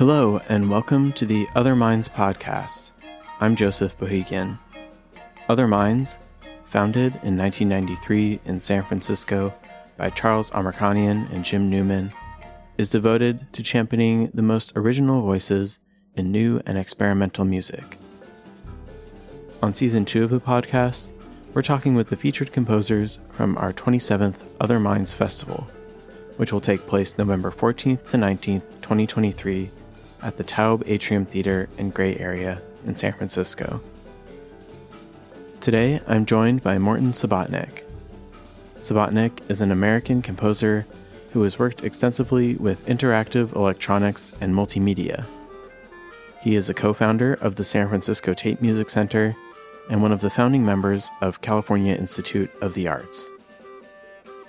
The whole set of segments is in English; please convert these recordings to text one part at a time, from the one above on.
Hello, and welcome to the Other Minds podcast. I'm Joseph Bohigian. Other Minds, founded in 1993 in San Francisco by Charles Amirkhanian and Jim Newman, is devoted to championing the most original voices in new and experimental music. On season two of the podcast, we're talking with the featured composers from our 27th Other Minds Festival, which will take place November 14th to 19th, 2023 at the Taube Atrium Theater in Gray Area in San Francisco. Today, I'm joined by Morton Subotnick. Subotnick is an American composer who has worked extensively with interactive electronics and multimedia. He is a co founder of the San Francisco Tape Music Center and one of the founding members of California Institute of the Arts.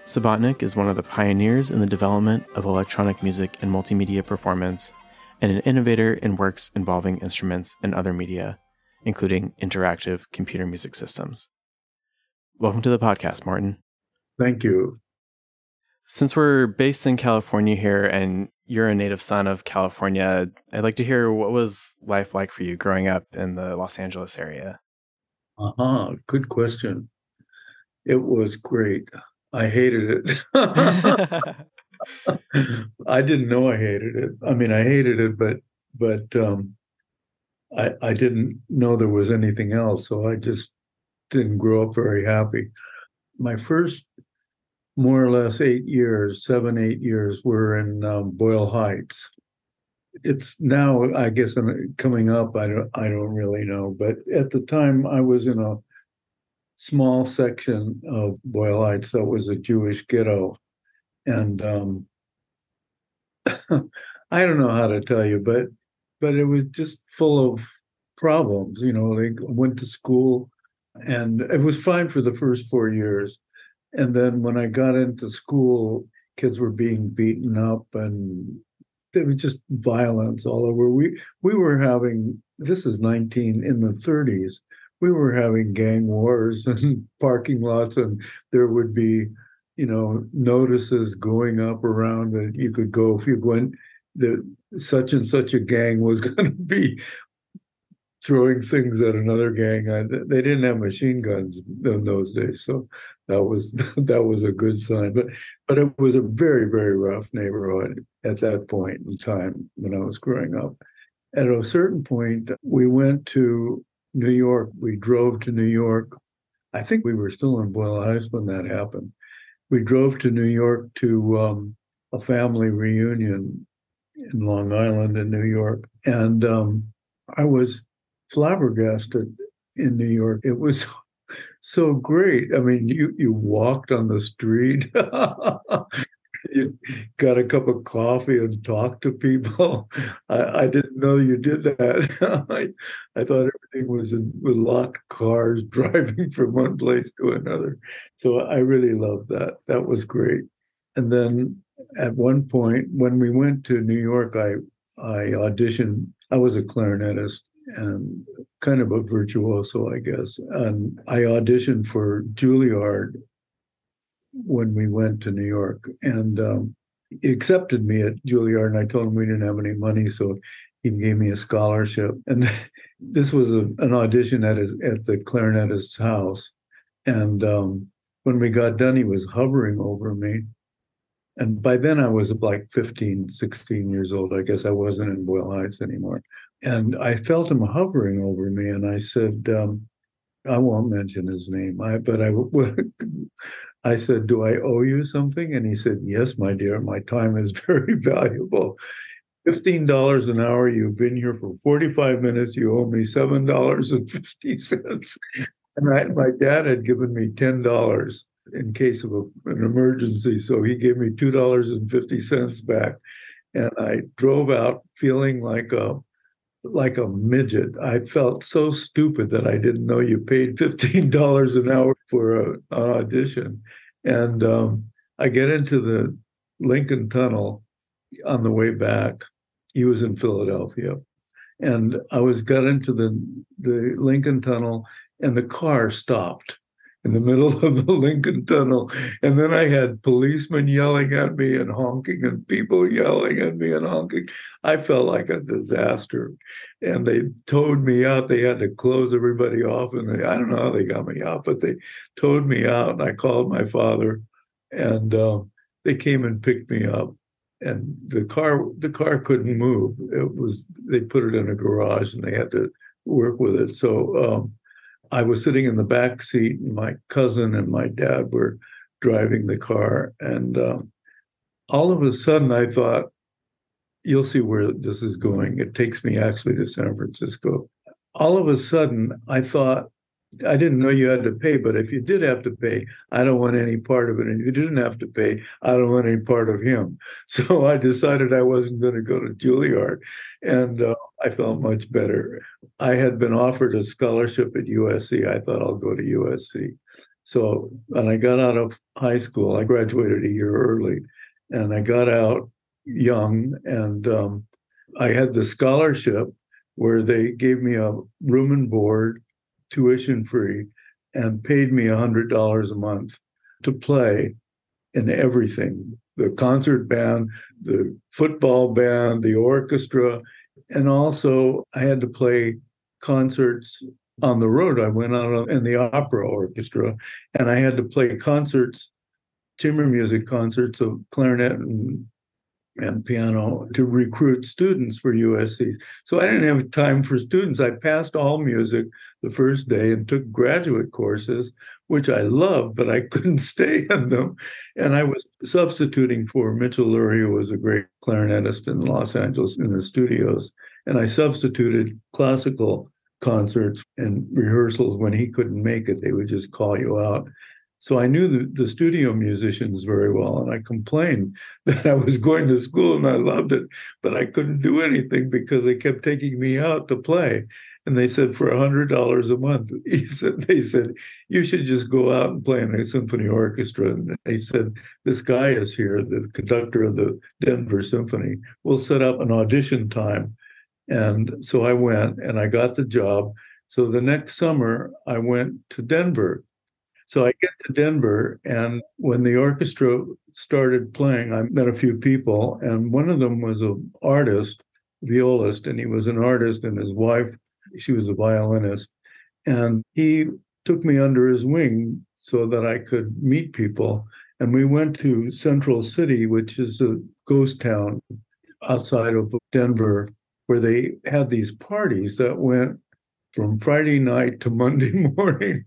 Subotnick is one of the pioneers in the development of electronic music and multimedia performance and an innovator in works involving instruments and other media, including interactive computer music systems. Welcome to the podcast, Morton. Thank you. Since we're based in California here and you're a native son of California, I'd like to hear what was life like for you growing up in the Los Angeles area? Uh-huh. Good question. It was great. I hated it. I didn't know I hated it. I mean, I hated it, but but um, I I didn't know there was anything else. So I just didn't grow up very happy. My first more or less eight years, seven eight years, were in um, Boyle Heights. It's now, I guess, I'm coming up. I don't I don't really know, but at the time, I was in a small section of Boyle Heights that was a Jewish ghetto and um, I don't know how to tell you, but but it was just full of problems. You know, they went to school, and it was fine for the first four years, and then when I got into school, kids were being beaten up, and there was just violence all over. We we were having this is nineteen in the thirties. We were having gang wars and parking lots, and there would be you know notices going up around that you could go if you went the such and such a gang was going to be throwing things at another gang. They didn't have machine guns in those days, so that was that was a good sign. But but it was a very very rough neighborhood at that point in time when I was growing up. At a certain point, we went to New York. We drove to New York. I think we were still in Boyle Heights when that happened we drove to New York to um, a family reunion in Long Island in New York, and um, I was flabbergasted in New York. It was so great. I mean, you you walked on the street. you got a cup of coffee and talked to people. I, I didn't know you did that. I, I thought everything was in, with locked cars driving from one place to another. So I really loved that. That was great. And then at one point, when we went to New York, I I auditioned. I was a clarinetist and kind of a virtuoso, I guess. And I auditioned for Juilliard when we went to New York, and um, he accepted me at Juilliard. And I told him we didn't have any money, so he gave me a scholarship. And this was a, an audition at his at the clarinetist's house. And um, when we got done, he was hovering over me. And by then I was like 15, 16 years old. I guess I wasn't in Boyle Heights anymore. And I felt him hovering over me. And I said, um, I won't mention his name, I, but I I said, Do I owe you something? And he said, Yes, my dear, my time is very valuable. $15 an hour. You've been here for 45 minutes. You owe me $7.50. And I, my dad had given me $10 in case of a, an emergency. So he gave me $2.50 back. And I drove out feeling like a like a midget. I felt so stupid that I didn't know you paid $15 an hour for a, an audition. And um, I get into the Lincoln Tunnel on the way back. He was in Philadelphia. And I was got into the, the Lincoln Tunnel and the car stopped. In the middle of the Lincoln Tunnel. And then I had policemen yelling at me and honking, and people yelling at me and honking. I felt like a disaster. And they towed me out. They had to close everybody off. And they, I don't know how they got me out, but they towed me out. And I called my father, and uh, they came and picked me up. And the car, the car couldn't move. It was they put it in a garage, and they had to work with it. So um, I was sitting in the back seat, and my cousin and my dad were driving the car. And um, all of a sudden, I thought, you'll see where this is going. It takes me actually to San Francisco. All of a sudden, I thought, I didn't know you had to pay, but if you did have to pay, I don't want any part of it. And if you didn't have to pay, I don't want any part of him. So I decided I wasn't going to go to Juilliard. And uh, I felt much better. I had been offered a scholarship at USC. I thought I'll go to USC. So when I got out of high school, I graduated a year early, and I got out young, and um, I had the scholarship where they gave me a room and board, tuition free, and paid me a hundred dollars a month to play in everything the concert band, the football band, the orchestra, and also, I had to play concerts on the road. I went out in the opera orchestra, and I had to play concerts, chamber music concerts of clarinet and and piano to recruit students for USC. So I didn't have time for students. I passed all music the first day and took graduate courses, which I loved, but I couldn't stay in them. And I was substituting for Mitchell Lurie, who was a great clarinetist in Los Angeles in the studios. And I substituted classical concerts and rehearsals when he couldn't make it. They would just call you out. So I knew the, the studio musicians very well, and I complained that I was going to school and I loved it, but I couldn't do anything because they kept taking me out to play. And they said for a hundred dollars a month, he said they said you should just go out and play in a symphony orchestra. And they said this guy is here, the conductor of the Denver Symphony. We'll set up an audition time. And so I went and I got the job. So the next summer I went to Denver so I get to Denver, and when the orchestra started playing, I met a few people, and one of them was an artist, violist, and he was an artist, and his wife, she was a violinist. And he took me under his wing so that I could meet people. And we went to Central City, which is a ghost town outside of Denver, where they had these parties that went from Friday night to Monday morning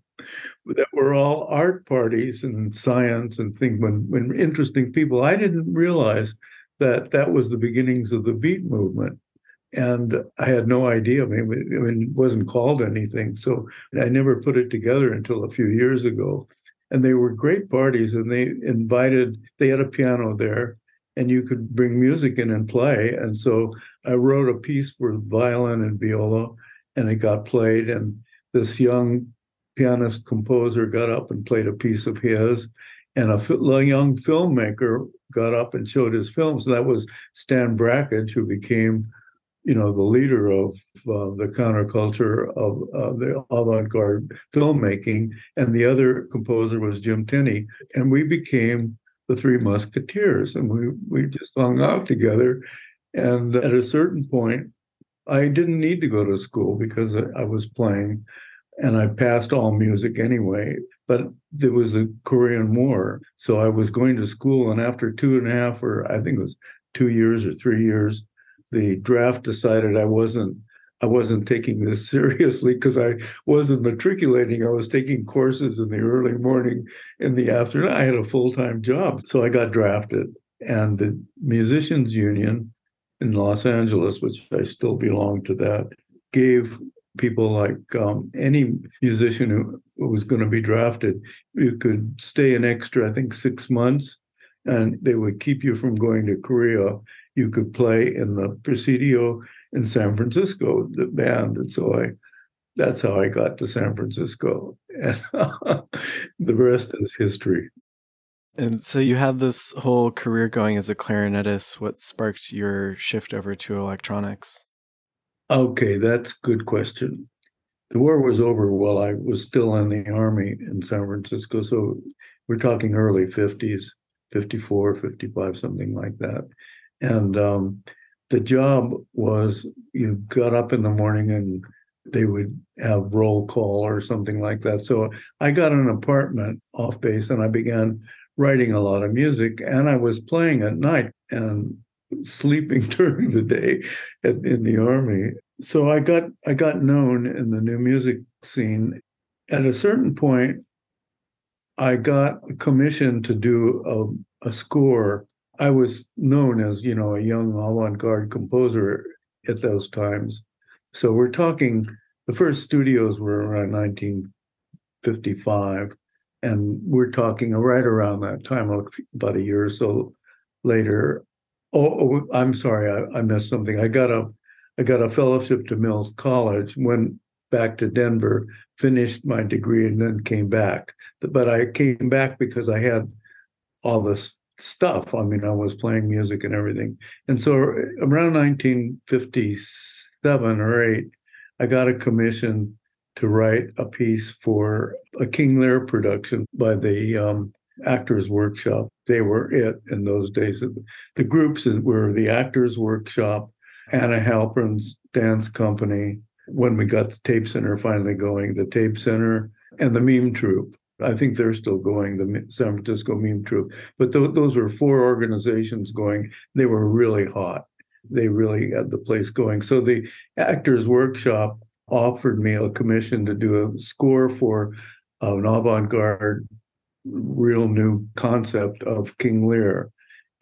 that were all art parties and science and things when, when interesting people. I didn't realize that that was the beginnings of the beat movement. And I had no idea. I mean, I mean, it wasn't called anything. So I never put it together until a few years ago. And they were great parties, and they invited, they had a piano there, and you could bring music in and play. And so I wrote a piece for violin and viola, and it got played. And this young pianist composer got up and played a piece of his, and a young filmmaker got up and showed his films. That was Stan Brakhage, who became, you know, the leader of uh, the counterculture of uh, the avant-garde filmmaking, and the other composer was Jim Tenney, and we became the Three Musketeers, and we we just hung out together. And at a certain point, I didn't need to go to school because I was playing and I passed all music anyway. But there was a Korean War, so I was going to school, and after two and a half, or I think it was two years or three years, the draft decided I wasn't I wasn't taking this seriously because I wasn't matriculating. I was taking courses in the early morning, in the afternoon. I had a full time job, so I got drafted, and the musicians union in Los Angeles, which I still belong to that, gave people like um, any musician who, who was going to be drafted. You could stay an extra, I think, six months, and they would keep you from going to Korea. You could play in the Presidio in San Francisco, the band, and so I. That's how I got to San Francisco, and the rest is history. And so you had this whole career going as a clarinetist. What sparked your shift over to electronics? Okay, that's a good question. the war was over while I was still in the army in San Francisco. So we're talking early 50s, 54, 55, something like that. And um, the job was you got up in the morning and they would have roll call or something like that. So I got an apartment off base and I began writing a lot of music and I was playing at night and sleeping during the day at, in the army. So I got I got known in the new music scene. At a certain point, I got a commission to do a, a score. I was known as, you know, a young avant-garde composer at those times. So we're talking the first studios were around 1955 and we're talking right around that time about a year or so later oh, oh i'm sorry I, I, missed something. I got a i got a fellowship to mills college went back to denver finished my degree and then came back. But i came back because i had all this stuff. I mean i was playing music and everything. And so around 1957 or 8 i got a commission to write a piece for a King Lear production by the um, Actors Workshop. They were it in those days. The groups were the Actors Workshop, Anna Halprin's dance company. When we got the Tape Center finally going, the Tape Center and the Mime Troupe. I think they're still going, the San Francisco Mime Troupe. But th- those were four organizations going. They were really hot. They really had the place going. So the Actors Workshop offered me a commission to do a score for an avant-garde real new concept of King Lear.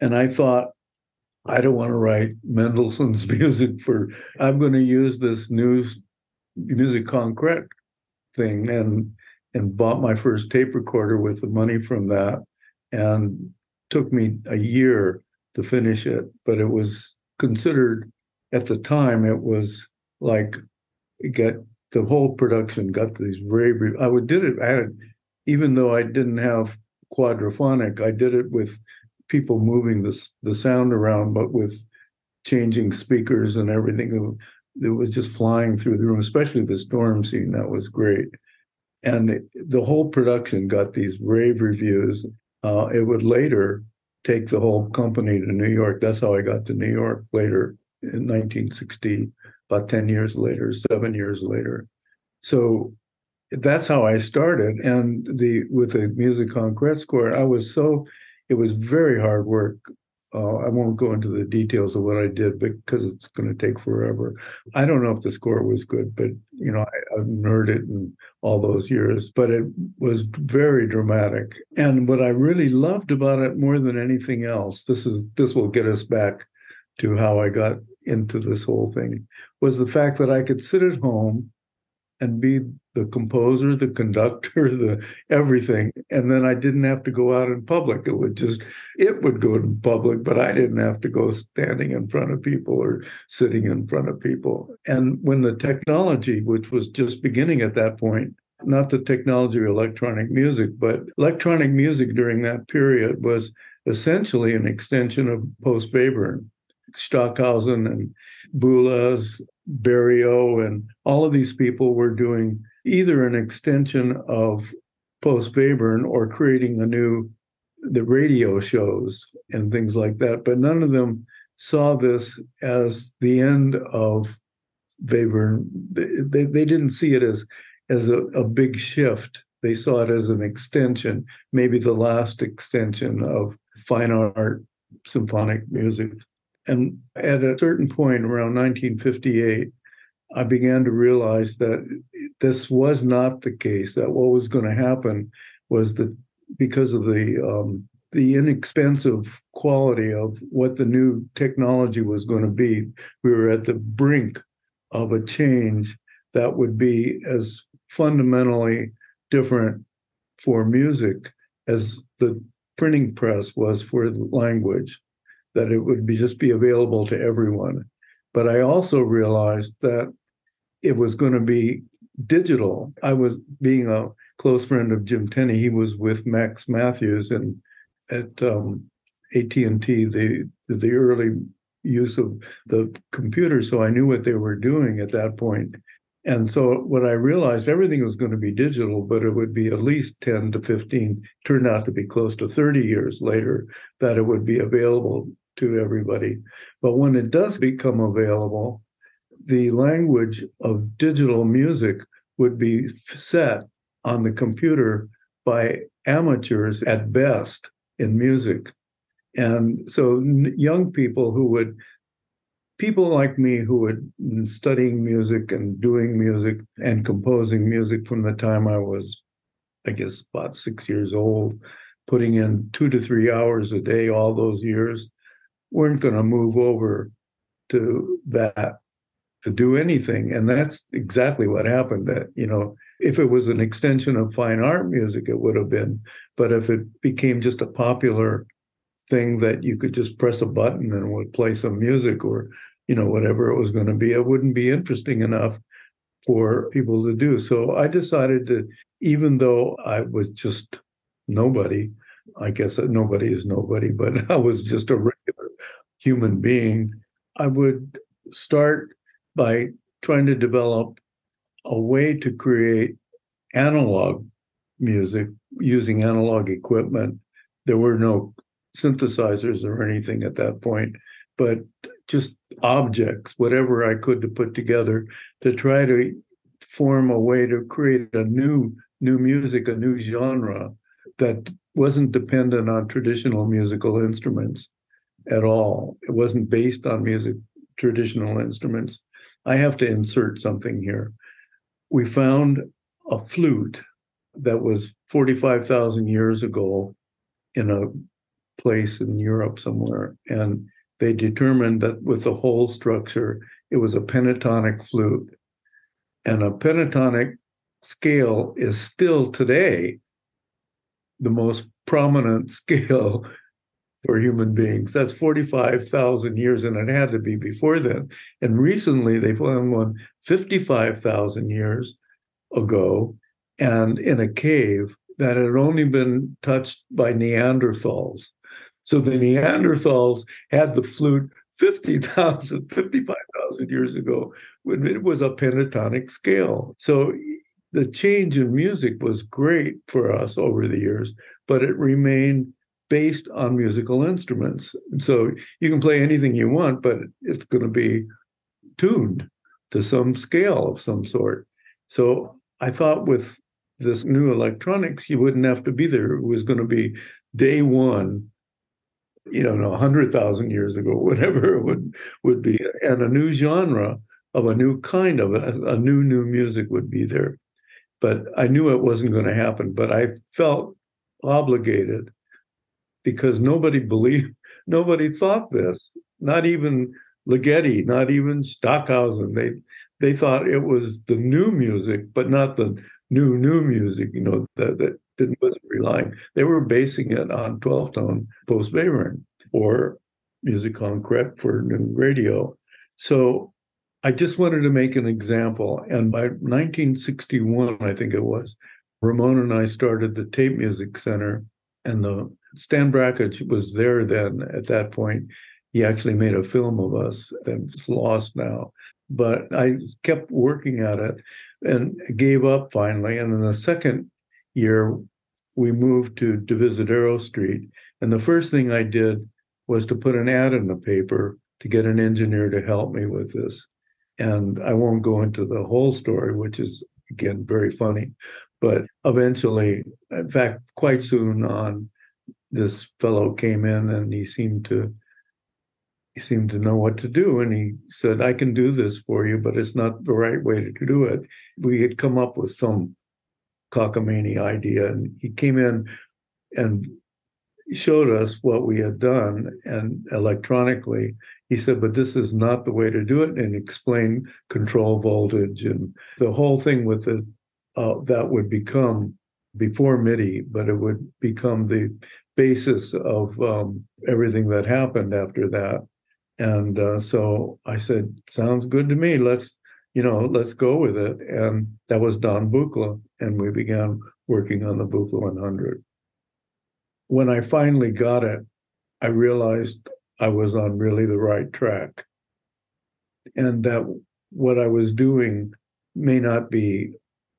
And I thought, I don't want to write Mendelssohn's music for, I'm going to use this new musique concrète thing and and bought my first tape recorder with the money from that and took me a year to finish it but it was considered at the time it was like got the whole production got these very I would did it I had even though I didn't have quadraphonic I did it with people moving the the sound around but with changing speakers and everything it, was just flying through the room especially the storm scene that was great. And the whole production got these rave reviews. Uh, it would later take the whole company to New York. That's how I got to New York later in 1960 about 10 years later, seven years later. So that's how I started. And the with the musique concrète score, I was so it was very hard work. Uh, I won't go into the details of what I did because it's going to take forever. I don't know if the score was good, but you know I, have heard it in all those years. But it was very dramatic, and what I really loved about it more than anything else, this is this will get us back to how I got into this whole thing was the fact that I could sit at home and be the composer, the conductor, the everything. And then I didn't have to go out in public. It would just, it would go in public, but I didn't have to go standing in front of people or sitting in front of people. And when the technology, which was just beginning at that point, not the technology of electronic music, but electronic music during that period was essentially an extension of post Webern. Stockhausen and Boulez Berio, and all of these people were doing either an extension of post Webern or creating a new the radio shows and things like that. But none of them saw this as the end of Webern. They, they didn't see it as as a, a big shift. They saw it as an extension, maybe the last extension of fine art symphonic music. And at a certain point around 1958, I began to realize that this was not the case, that what was going to happen was that because of the um, the inexpensive quality of what the new technology was going to be, we were at the brink of a change that would be as fundamentally different for music as the printing press was for language that it would be just be available to everyone. But I also realized that it was going to be digital. I was being a close friend of Jim Tenney. He was with Max Mathews and at um, AT&T, the the early use of the computer. So I knew what they were doing at that point. And so what I realized, everything was going to be digital, but it would be at least 10 to 15, turned out to be close to 30 years later that it would be available to everybody. But when it does become available, the language of digital music would be set on the computer by amateurs at best in music. And so young people who would people like me who were mm, studying music and doing music and composing music from the time I was, I guess, about six years old, putting in two to three hours a day all those years, weren't going to move over to that to do anything. And that's exactly what happened. That, you know, if it was an extension of fine art music, it would have been. But if it became just a popular thing that you could just press a button and would play some music or you know whatever it was going to be it wouldn't be interesting enough for people to do so i decided to even though i was just nobody i guess nobody is nobody but i was just a human being i would start by trying to develop a way to create analog music using analog equipment. There were no synthesizers or anything at that point, but just objects, whatever I could to put together to try to form a way to create a new new music, a new genre that wasn't dependent on traditional musical instruments at all. It wasn't based on music traditional instruments. I have to insert something here. We found a flute that was 45,000 years ago in a place in Europe somewhere. And they determined that with the whole structure, it was a pentatonic flute. And a pentatonic scale is still today the most prominent scale for human beings. That's 45,000 years, and it had to be before then. And recently they found one 55,000 years ago and in a cave that had only been touched by Neanderthals. So the Neanderthals had the flute 50,000, 55,000 years ago when it was a pentatonic scale. So the change in music was great for us over the years, but it remained based on musical instruments. And so you can play anything you want, but it's going to be tuned to some scale of some sort. So I thought with this new electronics, you wouldn't have to be there. It was going to be day one you don't know, hundred thousand years ago, whatever it would would be, and a new genre of a new kind of a, a new new music would be there. But I knew it wasn't going to happen. But I felt obligated because nobody believed, nobody thought this. Not even Ligeti, not even Stockhausen. They they thought it was the new music, but not the new new music. You know that that didn't wasn't relying. They were basing it on 12 tone post Webern or musique concrète for new radio. So I just wanted to make an example. And by 1961, I think it was, Ramon and I started the Tape Music Center, and the Stan Brakhage was there then at that point. He actually made a film of us that's lost now. But I kept working at it and gave up finally. And in the second year, we moved to Divisadero Street. And the first thing I did was to put an ad in the paper to get an engineer to help me with this. And I won't go into the whole story, which is, again, very funny. But eventually, in fact, quite soon on, this fellow came in and he seemed to he seemed to know what to do and he said i can do this for you but it's not the right way to do it we had come up with some cockamamie idea. And he came in and showed us what we had done and electronically he said but this is not the way to do it and explain control voltage and the whole thing with it uh, that would become before midi but it would become the basis of um, everything that happened after that and uh, so i said sounds good to me let's you know, let's go with it. And that was Don Buchla. And we began working on the Buchla 100. When I finally got it, I realized I was on really the right track. And that what I was doing may not be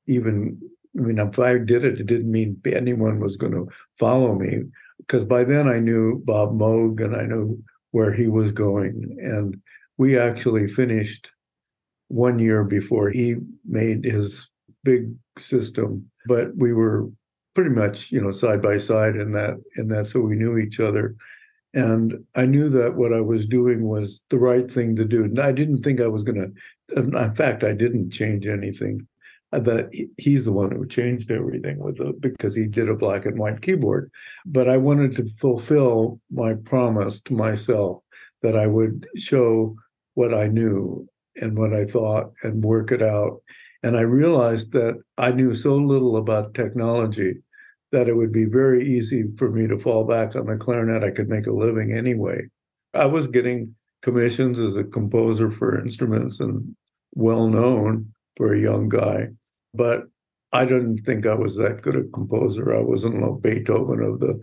even I mean, if I did it, it didn't mean anyone was going to follow me because by then I knew Bob Moog and I knew where he was going. And we actually finished one year before he made his big system, but we were pretty much, you know, side by side in that, in that, so we knew each other. And I knew that what I was doing was the right thing to do. And I didn't think I was going to, in fact, I didn't change anything that he's the one who changed everything with it because he did a black and white keyboard. But I wanted to fulfill my promise to myself that I would show what I knew and what I thought and work it out. And I realized that I knew so little about technology that it would be very easy for me to fall back on the clarinet. I could make a living anyway. I was getting commissions as a composer for instruments and well known for a young guy. But I didn't think I was that good a composer. I wasn't a Beethoven of the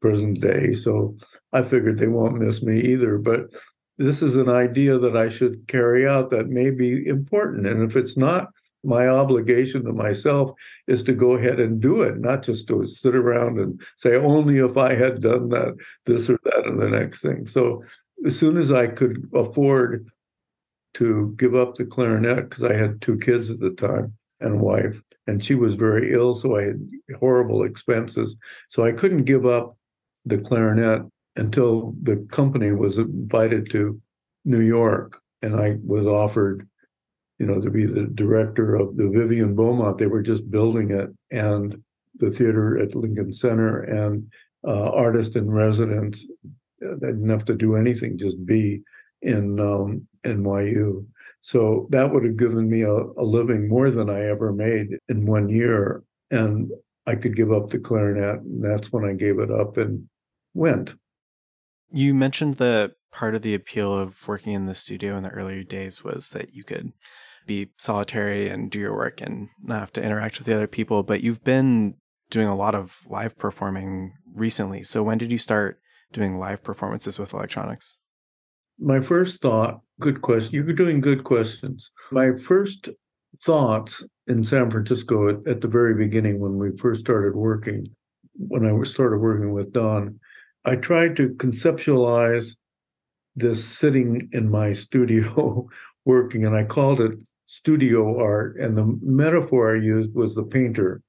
present day. So I figured they won't miss me either. But this is an idea that I should carry out that may be important. And if it's not, my obligation to myself is to go ahead and do it, not just to sit around and say, only if I had done that, this or that, and the next thing. So as soon as I could afford to give up the clarinet, because I had two kids at the time and wife, and she was very ill, so I had horrible expenses. So I couldn't give up the clarinet until the company was invited to New York, and I was offered, you know, to be the director of the Vivian Beaumont. They were just building it, and the theater at Lincoln Center, and uh, artist in residence. I didn't have to do anything, just be in um, NYU. So that would have given me a, a living more than I ever made in one year. And I could give up the clarinet. And that's when I gave it up and went. You mentioned that part of the appeal of working in the studio in the earlier days was that you could be solitary and do your work and not have to interact with the other people. But you've been doing a lot of live performing recently. So when did you start doing live performances with electronics? My first thought, good question. You're doing good questions. My first thoughts in San Francisco at, at the very beginning when we first started working, when I started working with Don, I tried to conceptualize this sitting in my studio working, and I called it studio art. And the metaphor I used was the painter.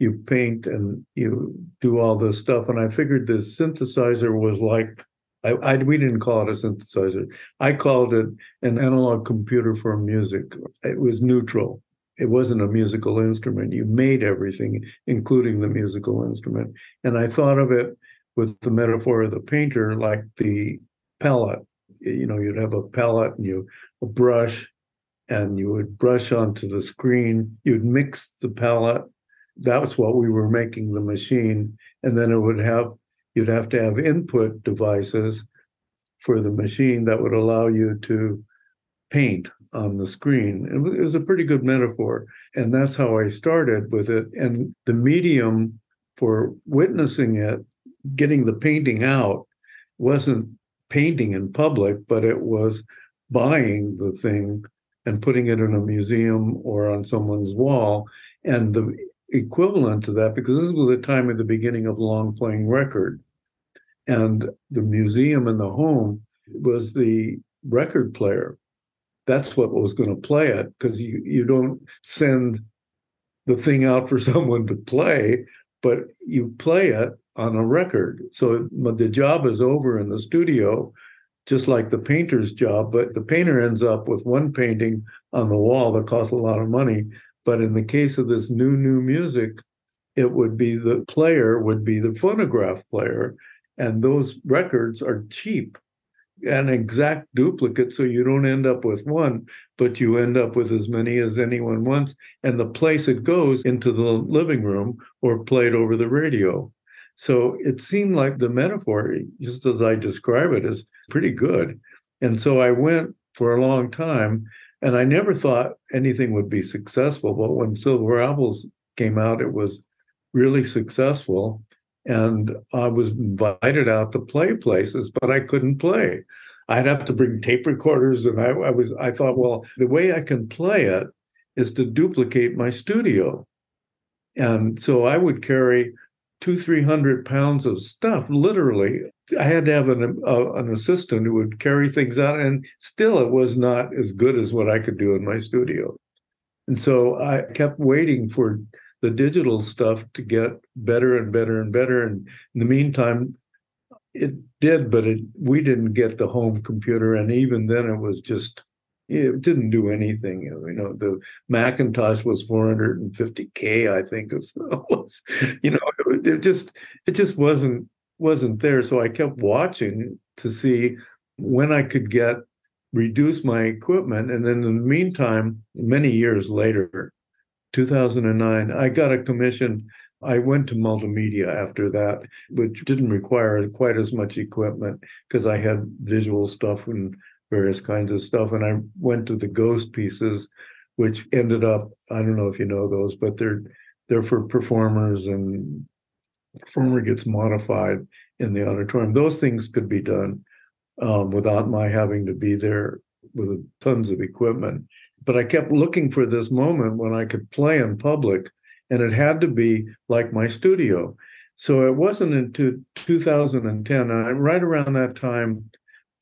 You paint and you do all this stuff. And I figured the synthesizer was like I, I, we didn't call it a synthesizer. I called it an analog computer for music. It was neutral. It wasn't a musical instrument. You made everything, including the musical instrument. And I thought of it with the metaphor of the painter, like the palette. You know, you'd have a palette and you a brush, and you would brush onto the screen. You'd mix the palette. That was what we were making the machine, and then it would have you'd have to have input devices for the machine that would allow you to paint on the screen. It was a pretty good metaphor. And that's how I started with it. And the medium for witnessing it, getting the painting out, wasn't painting in public, but it was buying the thing and putting it in a museum or on someone's wall. And the equivalent to that because this was the time of the beginning of long playing record. And the museum in the home was the record player. That's what was going to play it because you, you don't send the thing out for someone to play, but you play it on a record. So the job is over in the studio, just like the painter's job, but the painter ends up with one painting on the wall that costs a lot of money but in the case of this new, new music, it would be the player would be the phonograph player. And those records are cheap, an exact duplicate. So you don't end up with one, but you end up with as many as anyone wants. And the place it goes into the living room or played over the radio. So it seemed like the metaphor, just as I describe it, is pretty good. And so I went for a long time and I never thought anything would be successful. But when Silver Apples came out, it was really successful. And I was invited out to play places, but I couldn't play. I'd have to bring tape recorders, and I, I was I thought, well, the way I can play it is to duplicate my studio. And so I would carry two, three hundred pounds of stuff, literally. I had to have an, uh, an assistant who would carry things out, and still it was not as good as what I could do in my studio. And so I kept waiting for the digital stuff to get better and better and better. And in the meantime, it did, but it, we didn't get the home computer. And even then, it was just it didn't do anything. You know, the Macintosh was 450k, I think. It was, you know, it just it just wasn't wasn't there. So I kept watching to see when I could get reduce my equipment. And then in the meantime, many years later, 2009, I got a commission. I went to multimedia after that, which didn't require quite as much equipment because I had visual stuff and various kinds of stuff. And I went to the ghost pieces, which ended up, I don't know if you know those, but they're they're for performers and performer gets modified in the auditorium. Those things could be done um, without my having to be there with tons of equipment. But I kept looking for this moment when I could play in public, and it had to be like my studio. So it wasn't until 2010, and right around that time,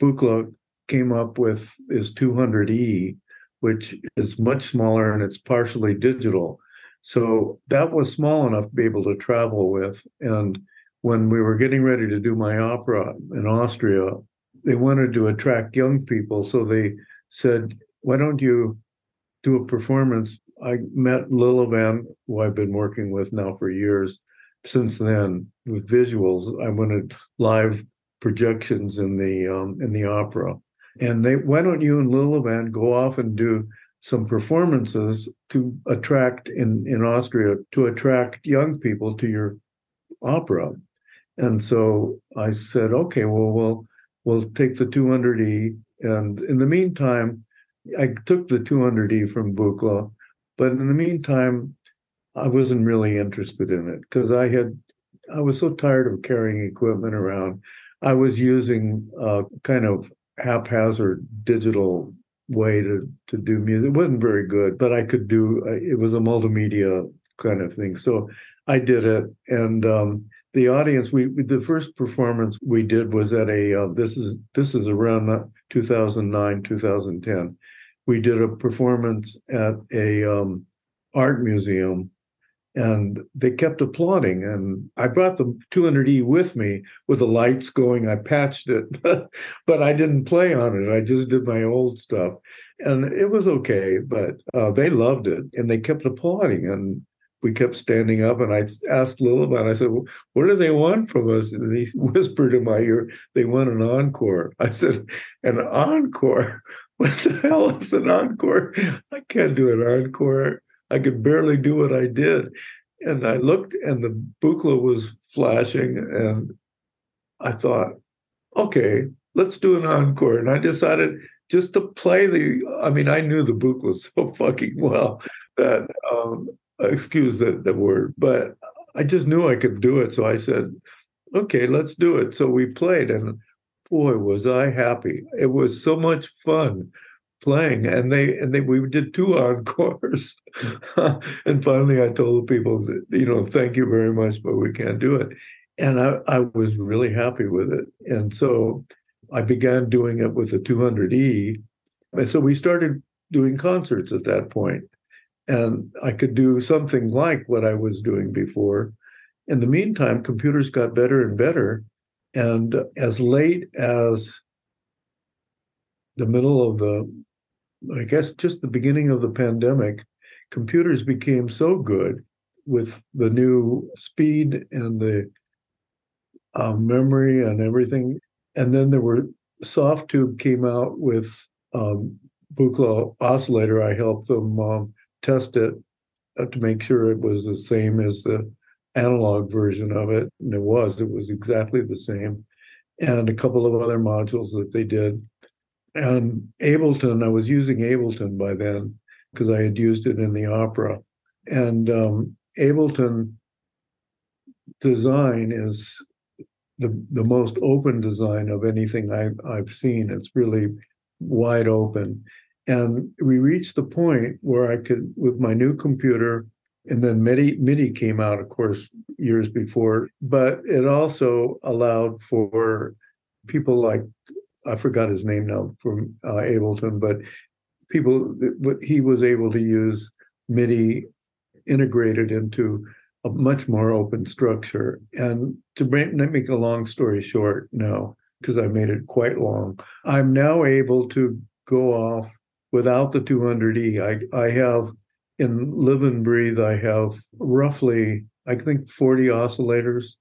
Buchla came up with is 200E, which is much smaller and it's partially digital. So that was small enough to be able to travel with. And when we were getting ready to do my opera in Austria, they wanted to attract young people. So they said, why don't you do a performance? I met Lillevan, who I've been working with now for years. Since then, with visuals, I wanted live projections in the um, in the opera, and they why don't you and Lillevan go off and do some performances to attract in in Austria to attract young people to your opera. And so I said, okay, well, we'll we'll take the 200e, and in the meantime, I took the 200e from Buchla, but in the meantime, I wasn't really interested in it because I had I was so tired of carrying equipment around. I was using uh, kind of haphazard digital way to to do music. It wasn't very good, but I could do. It was a multimedia kind of thing, so I did it. And um, the audience, we the first performance we did was at a. Uh, this is this is around 2009, 2010. We did a performance at a um, art museum and they kept applauding. And I brought the 200E with me with the lights going. I patched it, but, I didn't play on it. I just did my old stuff. And it was okay, but uh, they loved it and they kept applauding. And we kept standing up. And I asked Lillevan, I said, well, What do they want from us? And he whispered in my ear, They want an encore. I said, An encore? What the hell is an encore? I can't do an encore. I could barely do what I did. And I looked and the Buchla was flashing and I thought, okay, let's do an encore. And I decided just to play the, I mean, I knew the Buchla so fucking well that, um, excuse the, the word, but I just knew I could do it. So I said, okay, let's do it. So we played and boy, was I happy. It was so much fun playing and they and they we did two encores. And finally i told the people that you know thank you very much but we can't do it. And i i was really happy with it. And so i began doing it with the 200e and so we started doing concerts at that point. And i could do something like what i was doing before. In the meantime computers got better and better. And as late as the middle of the I guess just the beginning of the pandemic, computers became so good with the new speed and the uh, memory and everything. And then there were Softube came out with um, Buchla oscillator. I helped them um, test it uh, to make sure it was the same as the analog version of it, and it was. It was exactly the same, and a couple of other modules that they did and Ableton, I was using Ableton by then because I had used it in the opera. And um, Ableton design is the the most open design of anything I, I've seen. It's really wide open, And we reached the point where I could, with my new computer, and then MIDI, MIDI came out, of course, years before, but it also allowed for people like, I forgot his name now from uh, Ableton, but people, he was able to use MIDI integrated into a much more open structure. And to make, a long story short, no, because I made it quite long. I'm now able to go off without the 200E. I, I have in Live and Breathe, I have roughly, I think, 40 oscillators.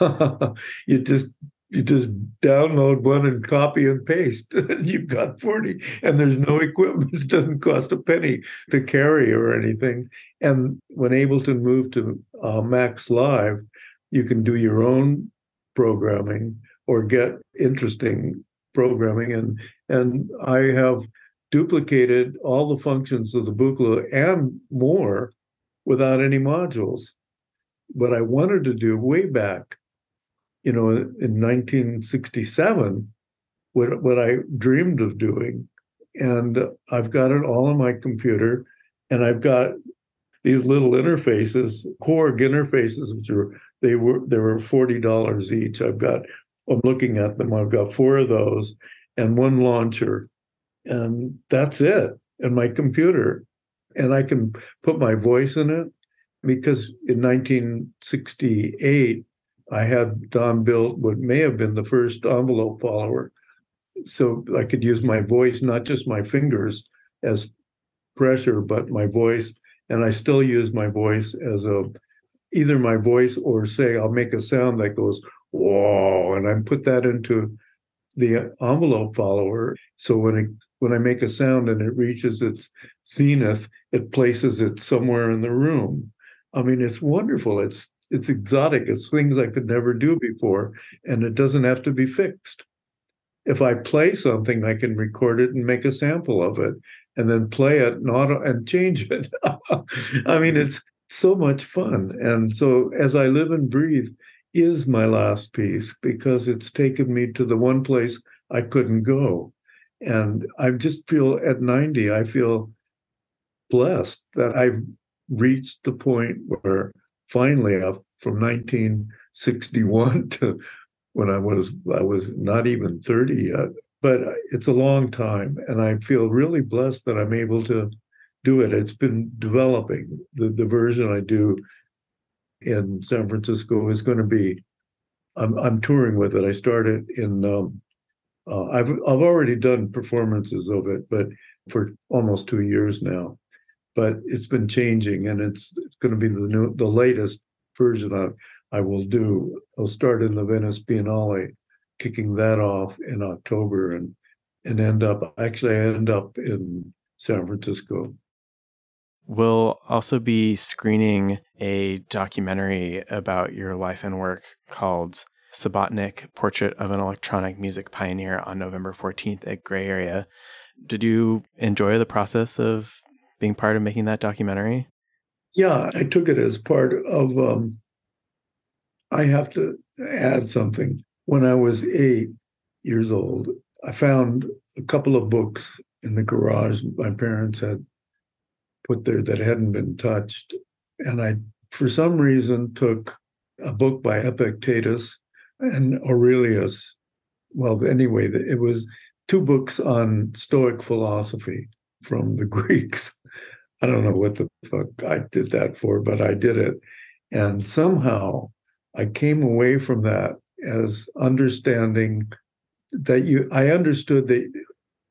you just you just download one and copy and paste. And you've got 40 and there's no equipment. It doesn't cost a penny to carry or anything. And when ableton moved to uh, max live you can do your own programming or get interesting programming. And and i have duplicated all the functions of the buchla and more without any modules. What i wanted to do way back you know, in 1967, what, what I dreamed of doing. And I've got it all on my computer, and I've got these little interfaces, Korg interfaces, which are they were they were forty dollars each. I've got I'm looking at them. I've got four of those and one launcher, and that's it. And my computer, and I can put my voice in it because in 1968 I had Don built what may have been the first envelope follower. So I could use my voice, not just my fingers as pressure, but my voice. And I still use my voice as a either my voice or say I'll make a sound that goes, whoa, and I put that into the envelope follower. So when it when I make a sound and it reaches its zenith, it places it somewhere in the room. I mean, it's wonderful. It's it's exotic. It's things I could never do before, and it doesn't have to be fixed. If I play something, I can record it and make a sample of it, and then play it and auto and change it. I mean, mm-hmm. it's so much fun. And so, as I live and breathe, is my last piece because it's taken me to the one place I couldn't go. And I just feel at 90, I feel blessed that I've reached the point where finally uh, from 1961 to when I was I was not even 30 yet. But it's a long time, and I feel really blessed that I'm able to do it. It's been developing. The the version I do in San Francisco is going to be. I'm I'm touring with it. I started in. Um, uh, I've I've already done performances of it, but for almost two years now but it's been changing and it's it's going to be the new the latest version I, I will do. I'll start in the Venice Biennale, kicking that off in October and and end up actually I end up in San Francisco. We'll also be screening a documentary about your life and work called Subotnick Portrait of an Electronic Music Pioneer on November 14th at Gray Area. Did you enjoy the process of being part of making that documentary? Yeah, I took it as part of. Um, I have to add something. When I was eight years old, I found a couple of books in the garage my parents had put there that hadn't been touched. And I, for some reason, took a book by Epictetus and Aurelius. Well, anyway, it was two books on Stoic philosophy from the Greeks. I don't know what the fuck I did that for, but I did it. And somehow I came away from that as understanding that you, I understood that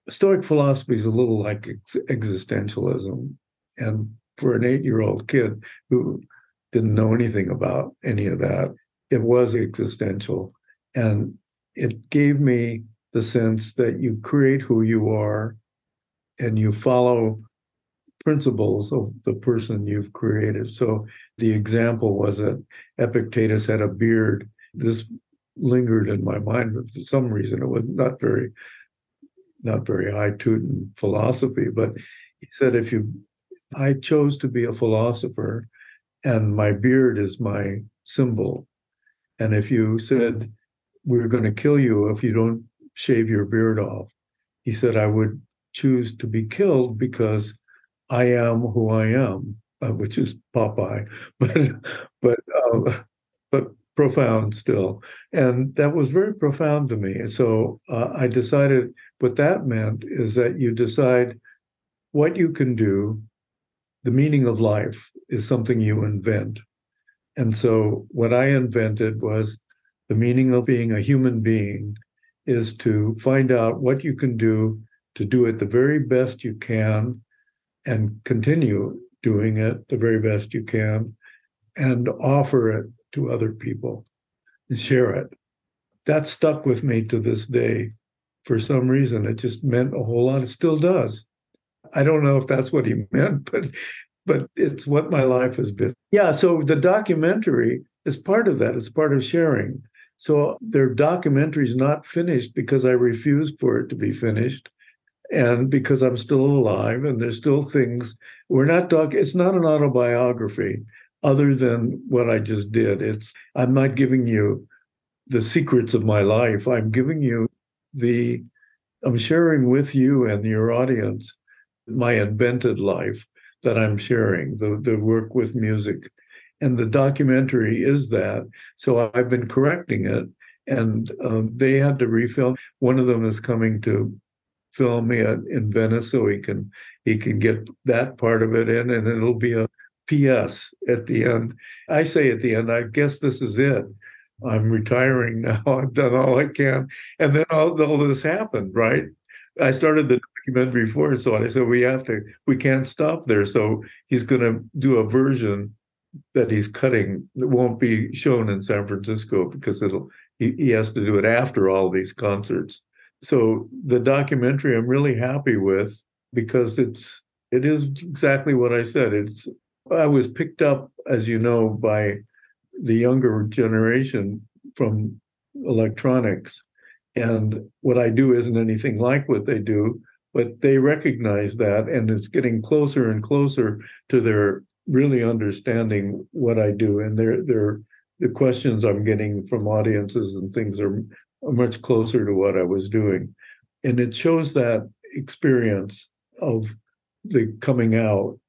Stoic philosophy is a little like ex- existentialism. And for an eight year old kid who didn't know anything about any of that, it was existential. And it gave me the sense that you create who you are and you follow principles of the person you've created. So the example was that Epictetus had a beard. This lingered in my mind, but for some reason it was not very, not very high Teuton philosophy. But he said, if you, I chose to be a philosopher, and my beard is my symbol. And if you said we're going to kill you if you don't shave your beard off, he said I would choose to be killed because I am who I am, uh, which is Popeye, but but uh, but profound still, and that was very profound to me. And So uh, I decided what that meant is that you decide what you can do. The meaning of life is something you invent, and so what I invented was the meaning of being a human being is to find out what you can do to do it the very best you can and continue doing it the very best you can and offer it to other people and share it. That stuck with me to this day. For some reason, it just meant a whole lot. It still does. I don't know if that's what he meant, but but it's what my life has been. Yeah, so the documentary is part of that. It's part of sharing. So their documentary is not finished because I refused for it to be finished and because I'm still alive and there's still things we're not talking it's not an autobiography other than what I just did. It's I'm not giving you the secrets of my life. I'm giving you the I'm sharing with you and your audience my invented life that I'm sharing, the the work with music. And the documentary is that. So I've been correcting it. And um, they had to refilm. One of them is coming to film me in Venice so he can he can get that part of it in and it'll be a PS at the end. I say at the end, I guess this is it. I'm retiring now. I've done all I can. And then all, all this happened, right? I started the documentary before, so I said we have to, we can't stop there. So he's going to do a version that he's cutting that won't be shown in San Francisco because it'll he, he has to do it after all these concerts. So the documentary I'm really happy with because it's it is exactly what I said. It's I was picked up, as you know, by the younger generation from electronics. And what I do isn't anything like what they do, but they recognize that. And it's getting closer and closer to their really understanding what I do. And they're, they're, the questions I'm getting from audiences and things are much closer to what I was doing. And it shows that experience of the coming out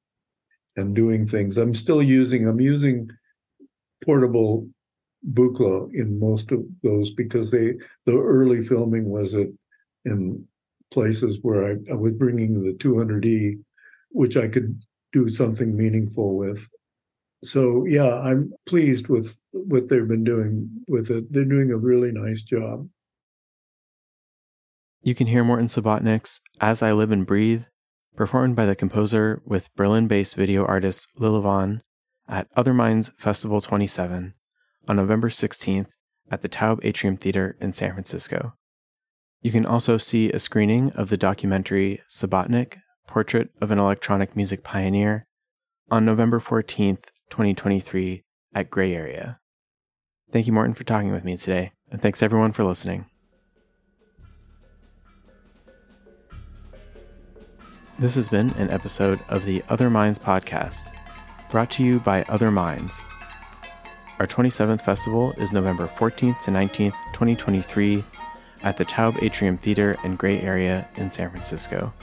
and doing things. I'm still using, I'm using portable Buchla in most of those because they the early filming was at in places where I, I was bringing the 200E, which I could do something meaningful with. So yeah, I'm pleased with what they've been doing with it. They're doing a really nice job. You can hear Morton Subotnick's As I Live and Breathe performed by the composer with Berlin based video artist Lillevan at Other Minds Festival 27 on November 16th at the Taube Atrium Theater in San Francisco. You can also see a screening of the documentary Subotnick Portrait of an Electronic Music Pioneer on November 14th, 2023 at Gray Area. Thank you, Morton, for talking with me today, and thanks everyone for listening. This has been an episode of the Other Minds podcast, brought to you by Other Minds. Our 27th festival is November 14th to 19th, 2023, at the Taube Atrium Theater and Gray Area in San Francisco.